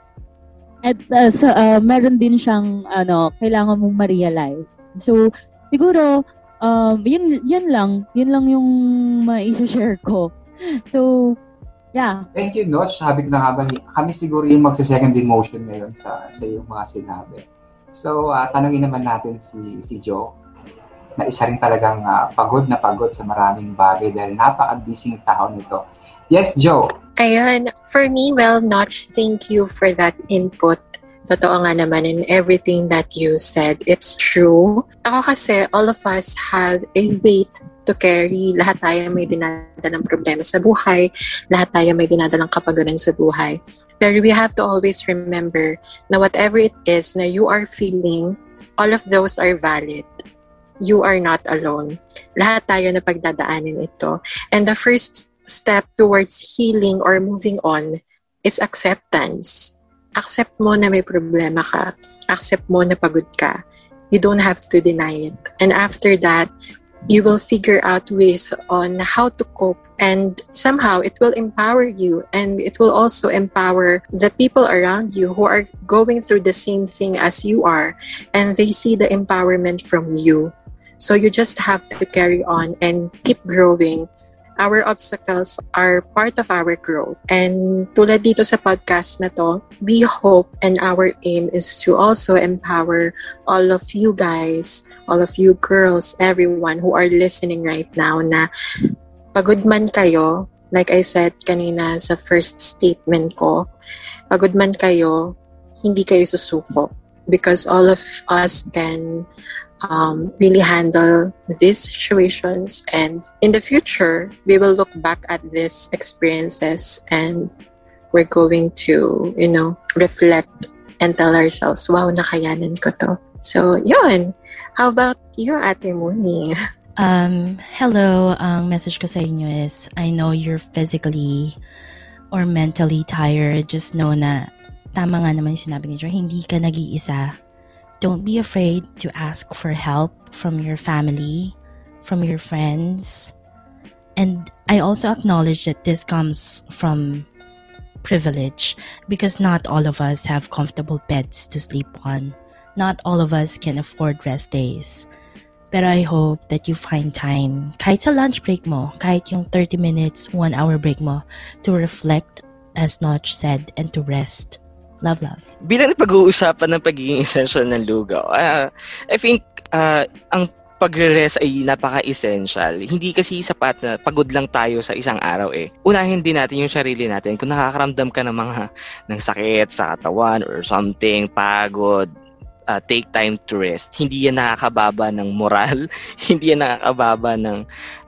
S3: At uh, so, uh, meron din siyang, ano, kailangan mong ma-realize. So, siguro, um, yun, yun lang. Yun lang yung ma-share ko. So, yeah.
S6: Thank you, Notch. Sabi ko na nga ba, kami siguro yung magsa-second emotion ngayon sa, sa yung mga sinabi. So, uh, tanongin naman natin si, si Joe na isa rin talagang uh, pagod na pagod sa maraming bagay dahil napaka-busy tao nito. Yes, Joe.
S8: Ayun. For me, well, Notch, thank you for that input. Totoo nga naman in everything that you said. It's true. Ako kasi, all of us have a weight to carry. Lahat tayo may dinadalang problema sa buhay. Lahat tayo may dinadalang kapaganan sa buhay. Pero we have to always remember na whatever it is na you are feeling, all of those are valid. You are not alone. Lahat tayo na pagdadaanin ito. And the first step towards healing or moving on is acceptance accept mo na may problema ka. Accept mo na pagod ka. You don't have to deny it. And after that, you will figure out ways on how to cope and somehow it will empower you and it will also empower the people around you who are going through the same thing as you are and they see the empowerment from you so you just have to carry on and keep growing our obstacles are part of our growth. And tulad dito sa podcast na to, we hope and our aim is to also empower all of you guys, all of you girls, everyone who are listening right now na pagod man kayo, like I said kanina sa first statement ko, pagod man kayo, hindi kayo susuko. Because all of us can um, really handle these situations. And in the future, we will look back at these experiences and we're going to, you know, reflect and tell ourselves, wow, nakayanan ko to. So, yun. How about you, Ate Mooney?
S2: Um, hello, ang message ko sa inyo is, I know you're physically or mentally tired. Just know na, tama nga naman yung sinabi ni Joy, hindi ka nag-iisa. Don't be afraid to ask for help from your family, from your friends. And I also acknowledge that this comes from privilege because not all of us have comfortable beds to sleep on. Not all of us can afford rest days. Pero I hope that you find time, kahit sa lunch break mo, kahit yung 30 minutes, 1 hour break mo, to reflect, as Notch said, and to rest. Love, love.
S7: Bilang pag-uusapan ng pagiging essential ng lugaw, uh, I think uh, ang pagre-rest ay napaka-essential. Hindi kasi sapat na pagod lang tayo sa isang araw eh. Unahin din natin yung sarili natin. Kung nakakaramdam ka ng mga ng sakit sa katawan or something, pagod, uh, take time to rest. Hindi yan nakakababa ng moral, hindi yan nakakababa ng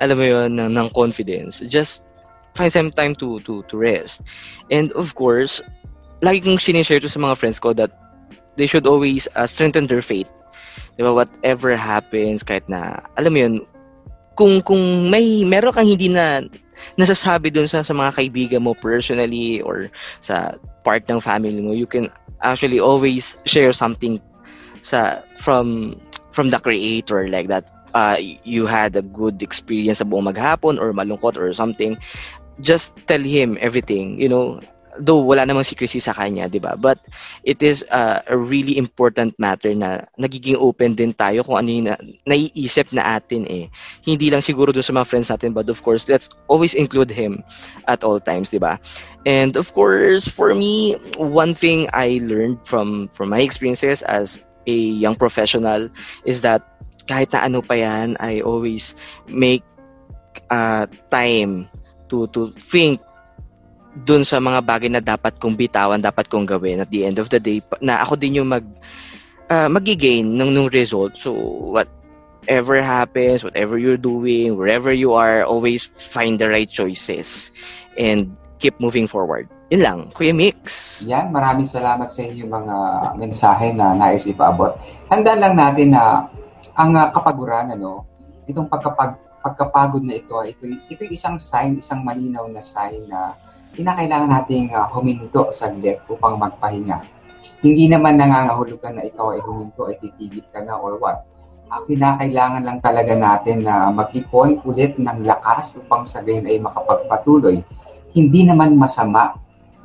S7: alam mo yun ng, ng confidence. Just find some time to to to rest. And of course, lagi kong sinishare to sa mga friends ko that they should always uh, strengthen their faith. Diba? Whatever happens, kahit na, alam mo yun, kung, kung may, meron kang hindi na nasasabi dun sa, sa mga kaibigan mo personally or sa part ng family mo, you can actually always share something sa from from the creator like that uh, you had a good experience sa buong maghapon or malungkot or something just tell him everything you know though wala namang secrecy sa kanya, 'di ba? But it is uh, a really important matter na nagiging open din tayo kung ano yung na, naiisip na atin eh. Hindi lang siguro doon sa mga friends natin, but of course, let's always include him at all times, 'di ba? And of course, for me, one thing I learned from from my experiences as a young professional is that kahit na ano pa yan, I always make uh, time to to think dun sa mga bagay na dapat kong bitawan, dapat kong gawin at the end of the day na ako din yung mag uh, magigain ng nung result. So whatever happens, whatever you're doing, wherever you are, always find the right choices and keep moving forward. Yun lang, Kuya Mix.
S6: Yan, maraming salamat sa inyong mga mensahe na nais ipaabot. Tandaan lang natin na ang uh, kapaguran, ano, itong pagkapag, pagkapagod na ito, ito, ito isang sign, isang malinaw na sign na kinakailangan nating uh, huminto saglit upang magpahinga. Hindi naman nangangahulugan na ito ay huminto ay titigil ka na or what. Uh, kinakailangan lang talaga natin na mag-ipon ulit ng lakas upang sa gayon ay makapagpatuloy. Hindi naman masama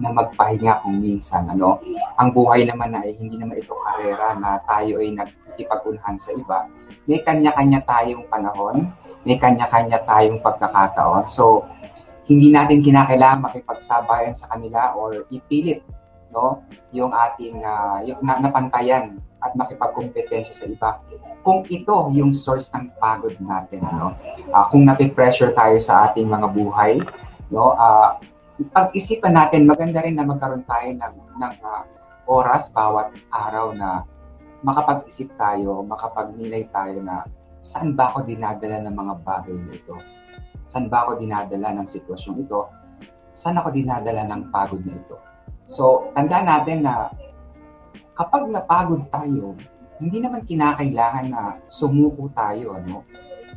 S6: na magpahinga kung minsan. Ano? Ang buhay naman na ay hindi naman ito karera na tayo ay nagkikipag-unahan sa iba. May kanya-kanya tayong panahon, may kanya-kanya tayong pagkakataon. So, hindi natin kinakailangan makipagsabayan sa kanila or ipilit no yung ating uh, yung na, napantayan at makipagkompetensya sa iba kung ito yung source ng pagod natin ano uh, kung nape-pressure tayo sa ating mga buhay no uh, pag-isipan natin, maganda rin na magkaroon tayo ng, ng uh, oras bawat araw na makapag-isip tayo, makapagnilay tayo na saan ba ako dinadala ng mga bagay na ito? Saan ba ako dinadala ng sitwasyon ito? Saan ako dinadala ng pagod na ito? So, tandaan natin na kapag napagod tayo, hindi naman kinakailangan na sumuko tayo. Ano?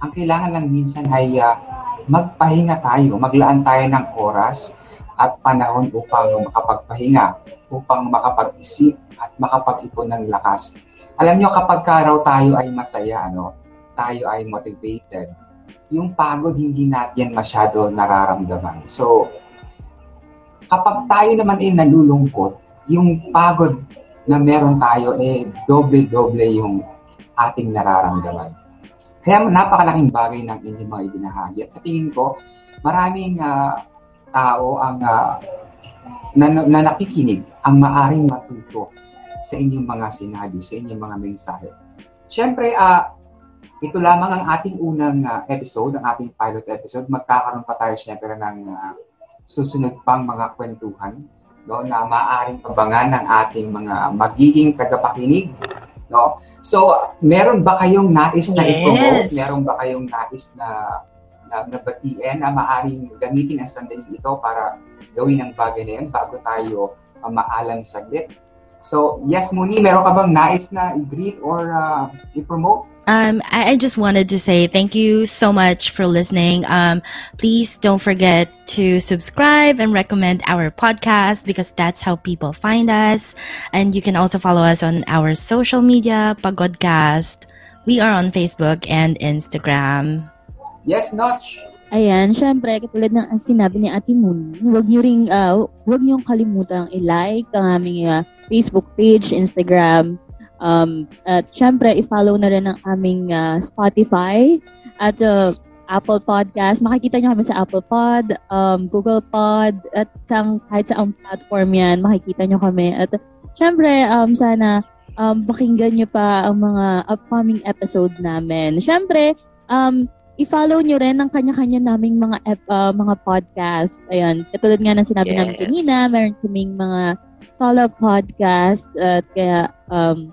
S6: Ang kailangan lang minsan ay uh, magpahinga tayo, maglaan tayo ng oras at panahon upang makapagpahinga, upang makapag-isip at makapag-ipon ng lakas. Alam nyo, kapag karaw tayo ay masaya, ano, tayo ay motivated, yung pagod hindi natin masyado nararamdaman. So, kapag tayo naman ay nalulungkot, yung pagod na meron tayo, eh, doble-doble yung ating nararamdaman. Kaya napakalaking bagay ng inyong mga ibinahagi. At sa tingin ko, maraming uh, tao ang uh, na, na nakikinig ang maaring matuto sa inyong mga sinabi, sa inyong mga mensahe. Siyempre, uh, ito lamang ang ating unang uh, episode, ang ating pilot episode. Magkakaroon pa tayo siyempre ng uh, susunod pang mga kwentuhan no, na maaring abangan ng ating mga magiging tagapakinig. No? So, meron ba kayong nais na yes. i-promote? Meron ba kayong nais na na, na batiin na maaring gamitin ang sandaling ito para gawin ang bagay na yan bago tayo uh, maalam saglit. So, yes, Muni, meron ka bang nais na i-greet or uh, i-promote?
S2: Um, I, I just wanted to say thank you so much for listening. Um, please don't forget to subscribe and recommend our podcast because that's how people find us. And you can also follow us on our social media, Pagodcast. We are on Facebook and Instagram.
S6: Yes, Notch.
S3: Ayan, syempre, katulad ng ang sinabi ni Ate Moon, huwag niyo ring, uh, huwag niyo kalimutang i-like ang aming uh, Facebook page, Instagram, um, at syempre, i-follow na rin ang aming uh, Spotify at uh, Apple Podcast. Makikita niyo kami sa Apple Pod, um, Google Pod, at sang, kahit sa ang platform yan, makikita niyo kami. At syempre, um, sana um, pakinggan niyo pa ang mga upcoming episode namin. Syempre, um, i-follow nyo rin ang kanya-kanya naming mga uh, mga podcast. Ayan, katulad nga ng sinabi
S7: Yes.
S3: namin kanina, meron kaming mga solo podcast at kaya um,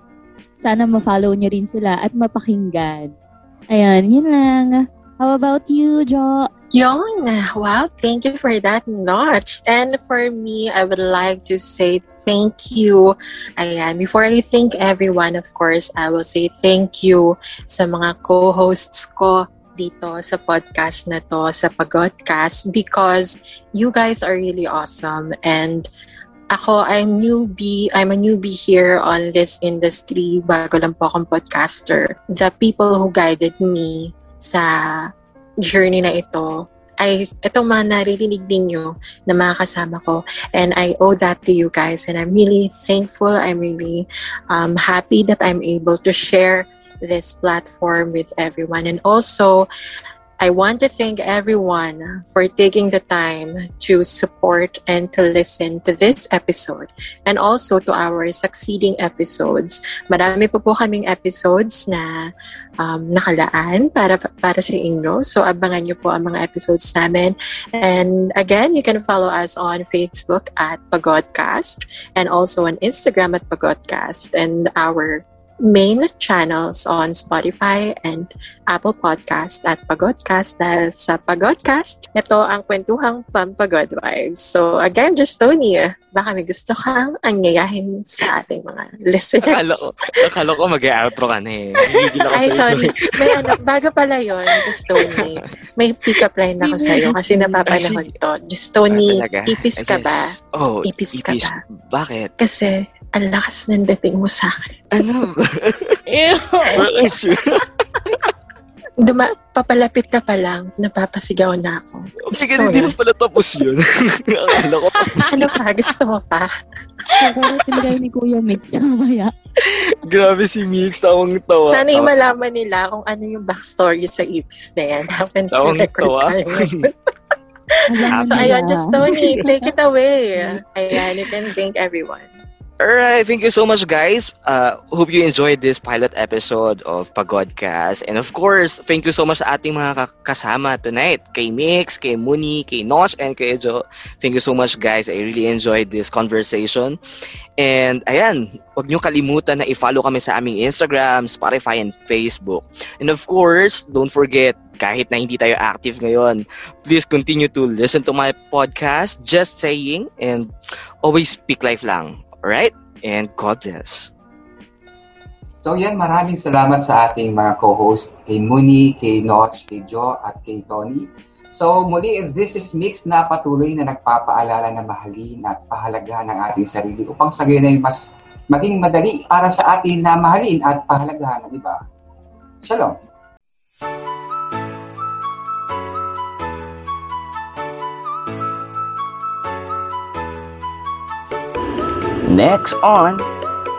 S3: sana ma-follow nyo rin sila at mapakinggan. Ayan, yun lang. How about you, Jo?
S8: Yon, wow, thank you for that notch. And for me, I would like to say thank you. Ayan, before I thank everyone, of course, I will say thank you sa mga co-hosts ko dito sa podcast na to, sa Pagodcast, because you guys are really awesome. And ako, I'm newbie, I'm a newbie here on this industry. Bago lang po akong podcaster. The people who guided me sa journey na ito ay itong mga naririnig ninyo na mga kasama ko and I owe that to you guys and I'm really thankful I'm really um, happy that I'm able to share this platform with everyone and also I want to thank everyone for taking the time to support and to listen to this episode and also to our succeeding episodes. Marami po po kaming episodes na um, nakalaan para para sa inyo. So abangan niyo po ang mga episodes namin. And again, you can follow us on Facebook at Pagodcast and also on Instagram at Pagodcast and our main channels on Spotify and Apple Podcast at Pagodcast dahil sa Pagodcast, ito ang kwentuhang pampagod vibes. So again, just Tony, baka may gusto kang anyayahin sa ating mga listeners.
S7: Akala ko, akala ko mag-outro ka na eh.
S8: Ay, sorry. May ano, bago pala yon just Tony. May pick-up line ako sa'yo kasi napapanahon to. Just Tony, ipis ka ba?
S7: Oh,
S8: Ipis ka ba?
S7: Bakit?
S8: Kasi ang lakas ng dating mo sa akin.
S7: Ano?
S2: Ew.
S8: Duma, papalapit ka pa lang, napapasigaw na ako.
S7: Sige,
S8: Gusto
S7: hindi
S8: mo
S7: na pala tapos yun. Akala ko tapos.
S8: Ano pa? Gusto mo pa?
S3: Siguro tinigay ni Kuya Mix mamaya.
S7: Grabe si Mix, tawang tawa.
S8: Sana yung malaman nila kung ano yung backstory sa ipis na yan. Habang
S7: Tawang
S8: record
S7: tawa.
S8: So, ayan, just Tony, take it away. Ayan, you can thank everyone.
S7: Alright, thank you so much, guys. Uh, hope you enjoyed this pilot episode of Pagodcast. And of course, thank you so much sa ating mga ka- kasama tonight. Kay Mix, kay Muni, kay Nosh, and kay Jo. Thank you so much, guys. I really enjoyed this conversation. And ayan, huwag niyo kalimutan na i-follow kami sa aming Instagram, Spotify, and Facebook. And of course, don't forget, kahit na hindi tayo active ngayon, please continue to listen to my podcast, Just Saying, and always speak life lang. Alright? And God bless.
S6: So yan, maraming salamat sa ating mga co-host, kay Muni, kay Notch, kay Joe, at kay Tony. So muli, this is Mix na patuloy na nagpapaalala na mahalin at pahalagahan ng ating sarili upang sa gayon ay mas maging madali para sa atin na mahalin at pahalagahan, di ba? Shalom!
S4: Next on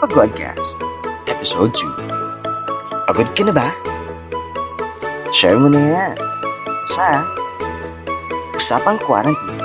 S4: Pagodcast, Episode 2. Pagod ka na ba? Share mo na yan sa Usapang Quarantine.